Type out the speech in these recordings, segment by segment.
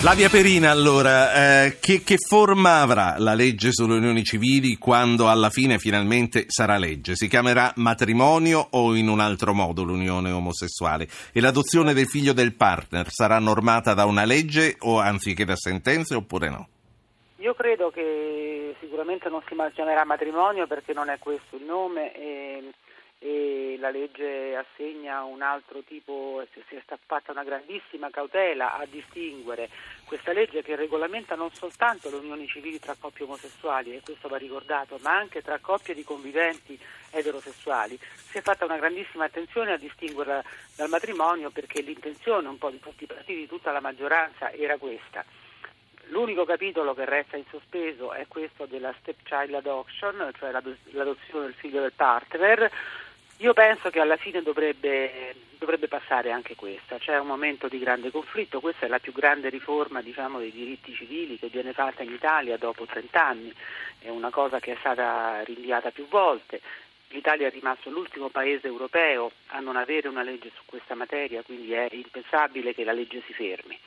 Flavia Perina, allora, eh, che, che, forma avrà la legge sulle unioni civili quando alla fine finalmente sarà legge? Si chiamerà matrimonio o in un altro modo l'unione omosessuale? E l'adozione del figlio del partner sarà normata da una legge o anziché da sentenze oppure no? Io credo che sicuramente non si chiamerà matrimonio perché non è questo il nome. E e la legge assegna un altro tipo, si è fatta una grandissima cautela a distinguere questa legge che regolamenta non soltanto le unioni civili tra coppie omosessuali, e questo va ricordato, ma anche tra coppie di conviventi eterosessuali. Si è fatta una grandissima attenzione a distinguerla dal matrimonio perché l'intenzione un po' di tutti i partiti, di tutta la maggioranza era questa. L'unico capitolo che resta in sospeso è questo della stepchild adoption, cioè l'adozione del figlio del partner, io penso che alla fine dovrebbe, dovrebbe, passare anche questa, c'è un momento di grande conflitto, questa è la più grande riforma diciamo, dei diritti civili che viene fatta in Italia dopo 30 anni, è una cosa che è stata rinviata più volte, l'Italia è rimasto l'ultimo paese europeo a non avere una legge su questa materia, quindi è impensabile che la legge si fermi.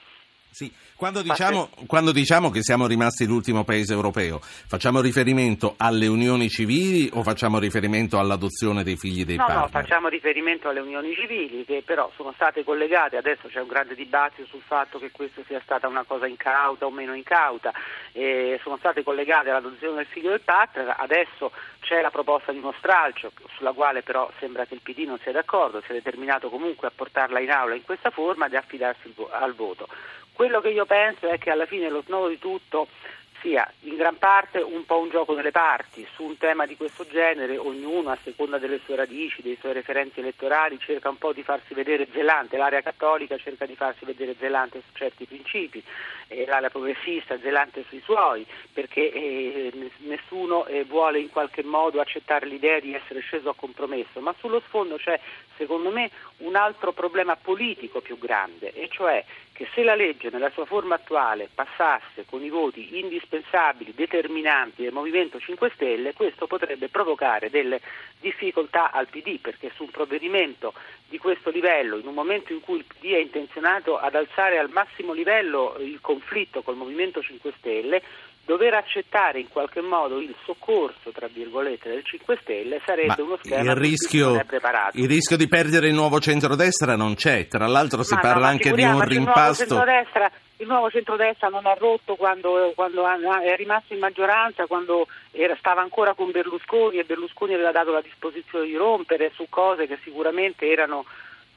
Sì, quando diciamo, quando diciamo, che siamo rimasti l'ultimo paese europeo, facciamo riferimento alle unioni civili o facciamo riferimento all'adozione dei figli dei no, partner? No, facciamo riferimento alle unioni civili che però sono state collegate, adesso c'è un grande dibattito sul fatto che questa sia stata una cosa incauta o meno incauta, eh, sono state collegate all'adozione del figlio del partner, adesso c'è la proposta di uno stralcio sulla quale però sembra che il PD non sia d'accordo, si è determinato comunque a portarla in aula in questa forma e affidarsi al voto. Quello che io penso è che alla fine lo snodo di tutto sia in gran parte un po' un gioco delle parti su un tema di questo genere, ognuno a seconda delle sue radici, dei suoi referenti elettorali cerca un po' di farsi vedere zelante, l'area cattolica cerca di farsi vedere zelante su certi principi, eh, l'area progressista zelante sui suoi, perché eh, nessuno eh, vuole in qualche modo accettare l'idea di essere sceso a compromesso, ma sullo sfondo c'è secondo me un altro problema politico più grande, e cioè che se la legge nella sua forma attuale passasse con i voti indispensabili, determinanti del Movimento 5 Stelle, questo potrebbe provocare delle difficoltà al PD, perché su un provvedimento di questo livello, in un momento in cui il PD è intenzionato ad alzare al massimo livello il conflitto col Movimento 5 Stelle, dover accettare in qualche modo il soccorso, tra virgolette, del 5 Stelle sarebbe Ma uno schema il rischio, il rischio di perdere il nuovo centrodestra non c'è, tra l'altro si ma parla no, anche di un rimpasto. Il nuovo centrodestra, il nuovo centrodestra non ha rotto quando, quando, è rimasto in maggioranza, quando era, stava ancora con Berlusconi e Berlusconi aveva dato la disposizione di rompere su cose che sicuramente erano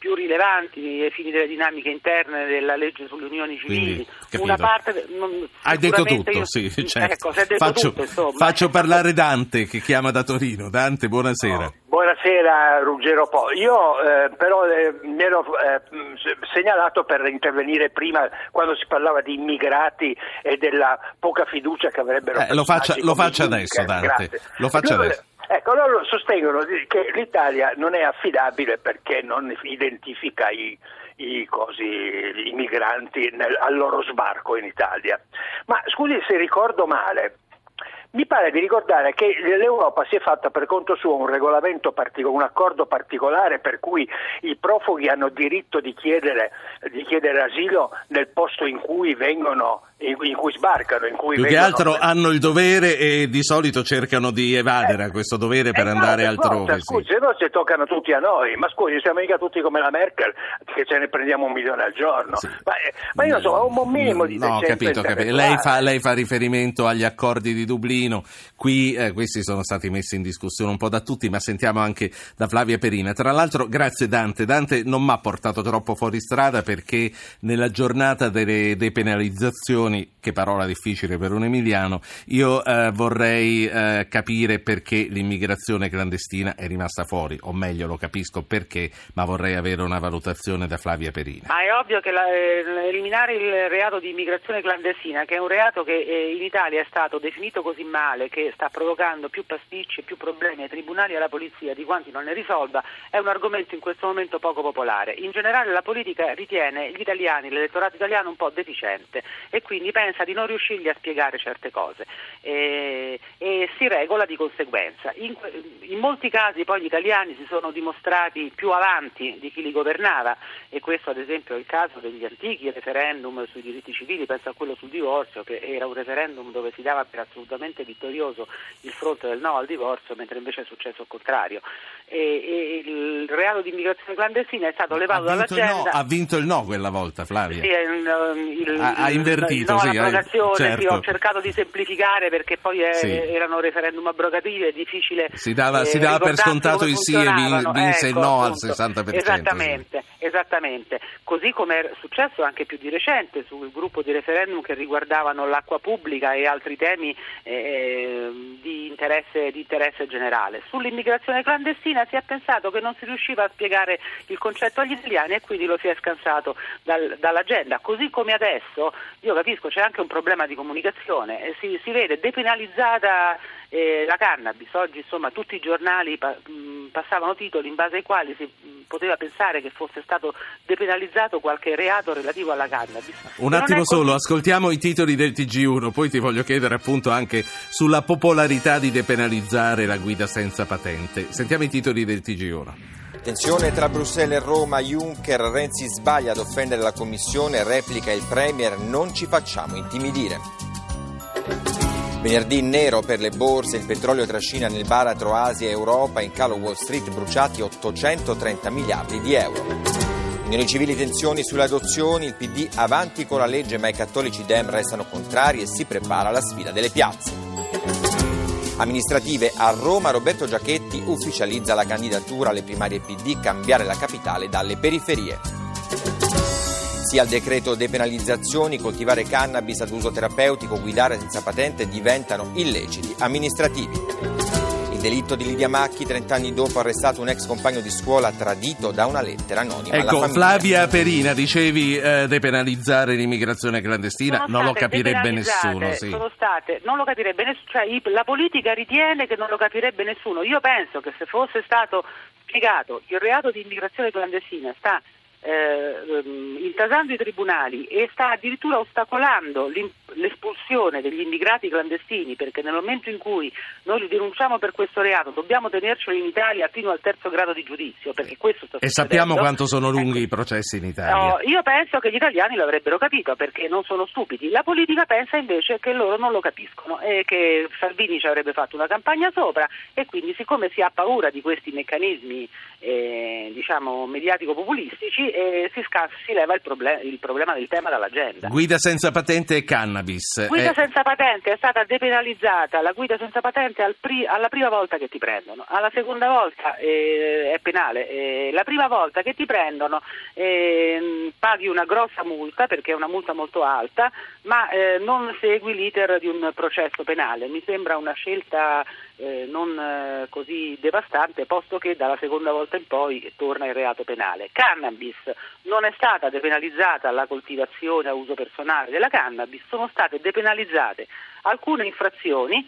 più rilevanti ai fini delle dinamiche interne della legge sulle unioni civili. Quindi, Una parte, non, Hai detto tutto, io, sì, certo. ecco, detto faccio, tutto, faccio, parlare Dante che chiama da Torino. Dante, buonasera. No. Buonasera Ruggero Po. Io eh, però eh, mi ero eh, segnalato per intervenire prima quando si parlava di immigrati e della poca fiducia che avrebbero. Eh, lo faccia, lo faccia adesso Dante. Grazie. Lo faccia adesso. Ecco, loro sostengono che l'Italia non è affidabile perché non identifica i, i, cosi, i migranti nel, al loro sbarco in Italia. Ma scusi se ricordo male, mi pare di ricordare che l'Europa si è fatta per conto suo un regolamento un accordo particolare per cui i profughi hanno diritto di chiedere, di chiedere asilo nel posto in cui vengono in, cui sbarcano. In cui Più vengono... che altro hanno il dovere e di solito cercano di evadere eh, a questo dovere per eh, andare no, altrove. No, scusi, se no si toccano tutti a noi, ma scusi, siamo mica tutti come la Merkel che ce ne prendiamo un milione al giorno. Sì. Ma, eh, ma, io so, ho un minimo di No, capito, capito. Lei, fa, lei fa, riferimento agli accordi di Dublino, qui eh, questi sono stati messi in discussione un po' da tutti, ma sentiamo anche da Flavia Perina. Tra l'altro, grazie Dante, Dante non mi ha portato troppo fuori strada perché nella giornata delle depenalizzazioni migrazioni, che parola difficile per un emiliano, io eh, vorrei eh, capire perché l'immigrazione clandestina è rimasta fuori, o meglio lo capisco perché, ma vorrei avere una valutazione da Flavia Perina. Ma è ovvio che la, eh, eliminare il reato di immigrazione clandestina, che è un reato che eh, in Italia è stato definito così male, che sta provocando più pasticci e più problemi ai tribunali e alla polizia di quanti non ne risolva, è un argomento in questo momento poco popolare. In generale la politica ritiene gli italiani, l'elettorato italiano un po' deficiente e quindi pensa di non riuscirgli a spiegare certe cose e, e si regola di conseguenza. In, in molti casi poi gli italiani si sono dimostrati più avanti di chi li governava e questo ad esempio è il caso degli antichi referendum sui diritti civili, penso a quello sul divorzio che era un referendum dove si dava per assolutamente vittorioso il fronte del no al divorzio mentre invece è successo il contrario. E, e il reato di immigrazione clandestina è stato levato dall'agenda. No, ha vinto il no quella volta Flavia. Sì, il, il, ha, ha, invertito, no, sì, l'abrogazione, certo. sì, ho cercato di semplificare perché poi è, sì. erano referendum abrogativi, è difficile. Si dava, eh, si dava per scontato il sì e vinse ecco, il no appunto, al 60%. Esattamente. Sì. Esattamente, così come è successo anche più di recente sul gruppo di referendum che riguardavano l'acqua pubblica e altri temi eh, di, interesse, di, interesse, generale. Sull'immigrazione clandestina si è pensato che non si riusciva a spiegare il concetto agli italiani e quindi lo si è scansato dal, dall'agenda. Così come adesso, io capisco, c'è anche un problema di comunicazione, si, si vede depenalizzata eh, la cannabis. Oggi insomma tutti i giornali pa- mh, passavano titoli in base ai quali si mh, poteva pensare che fosse stato depenalizzato qualche reato relativo alla cannabis. Un e attimo solo, ascoltiamo i titoli del TG1, poi ti voglio chiedere appunto anche sulla popolarità di depenalizzare la guida senza patente. Sentiamo i titoli del TG1. Tensione tra Bruxelles e Roma, Juncker, Renzi sbaglia ad offendere la Commissione, replica il Premier, non ci facciamo intimidire. Venerdì nero per le borse, il petrolio trascina nel baratro Asia e Europa, in calo Wall Street bruciati 830 miliardi di euro. Unioni civili tensioni sulle adozioni, il PD avanti con la legge ma i cattolici Dem restano contrari e si prepara la sfida delle piazze. Amministrative a Roma, Roberto Giachetti ufficializza la candidatura alle primarie PD, cambiare la capitale dalle periferie. Sia il decreto depenalizzazioni, coltivare cannabis ad uso terapeutico, guidare senza patente diventano illeciti amministrativi. Delitto di Lidia Macchi, 30 anni dopo arrestato un ex compagno di scuola tradito da una lettera anonima ecco, alla Flavia Perina, dicevi eh, depenalizzare l'immigrazione clandestina, sono non lo capirebbe nessuno. Sì. Sono state, non lo capirebbe nessuno, cioè la politica ritiene che non lo capirebbe nessuno. Io penso che se fosse stato spiegato il reato di immigrazione clandestina sta eh, intasando i tribunali e sta addirittura ostacolando l'espulsione degli immigrati clandestini perché nel momento in cui noi li denunciamo per questo reato dobbiamo tenerceli in Italia fino al terzo grado di giudizio perché questo sta E sappiamo quanto sono lunghi ecco. i processi in Italia. No, io penso che gli italiani l'avrebbero capito perché non sono stupidi. La politica pensa invece che loro non lo capiscono e che Salvini ci avrebbe fatto una campagna sopra e quindi siccome si ha paura di questi meccanismi eh, diciamo mediatico-populistici eh, si, sca- si, leva il, problem- il, problema del tema dall'agenda. Guida senza patente e cannabis. Guida eh. senza patente è stata depenalizzata, la guida senza patente al pri- alla prima volta che ti prendono, alla seconda volta eh, è penale, eh, la prima volta che ti prendono ehm, paghi una grossa multa perché è una multa molto alta, ma eh, non segui l'iter di un processo penale. Mi sembra una scelta eh, non eh, così devastante, posto che dalla seconda volta in poi torna il reato penale. Cannabis non è stata depenalizzata la coltivazione a uso personale della cannabis, sono state depenalizzate alcune infrazioni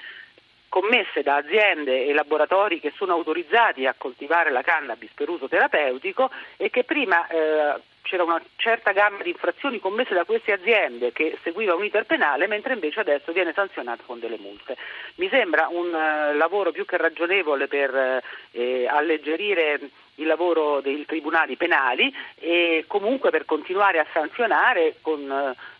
commesse da aziende e laboratori che sono autorizzati a coltivare la cannabis per uso terapeutico e che prima eh, c'era una certa gamma di infrazioni commesse da queste aziende che seguiva un iter penale, mentre invece adesso viene sanzionato con delle multe. Mi sembra un uh, lavoro più che ragionevole per eh, alleggerire il lavoro dei tribunali penali e comunque per continuare a sanzionare con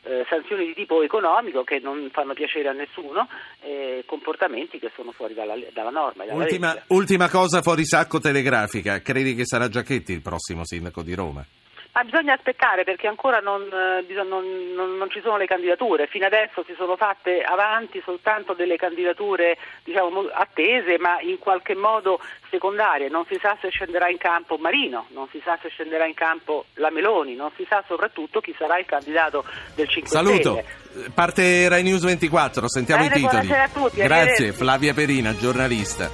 eh, sanzioni di tipo economico che non fanno piacere a nessuno, eh, comportamenti che sono fuori dalla, dalla norma. Dalla ultima, ultima cosa fuori sacco telegrafica, credi che sarà Giachetti il prossimo sindaco di Roma? Ma bisogna aspettare perché ancora non, eh, non, non, non, ci sono le candidature. Fino adesso si sono fatte avanti soltanto delle candidature diciamo, attese, ma in qualche modo secondarie. Non si sa se scenderà in campo Marino, non si sa se scenderà in campo la Meloni, non si sa soprattutto chi sarà il candidato del 5 Saluto. Stelle. Parte Rai News 24, sentiamo Bene, i titoli. Tutti. Grazie, Flavia Perina, giornalista.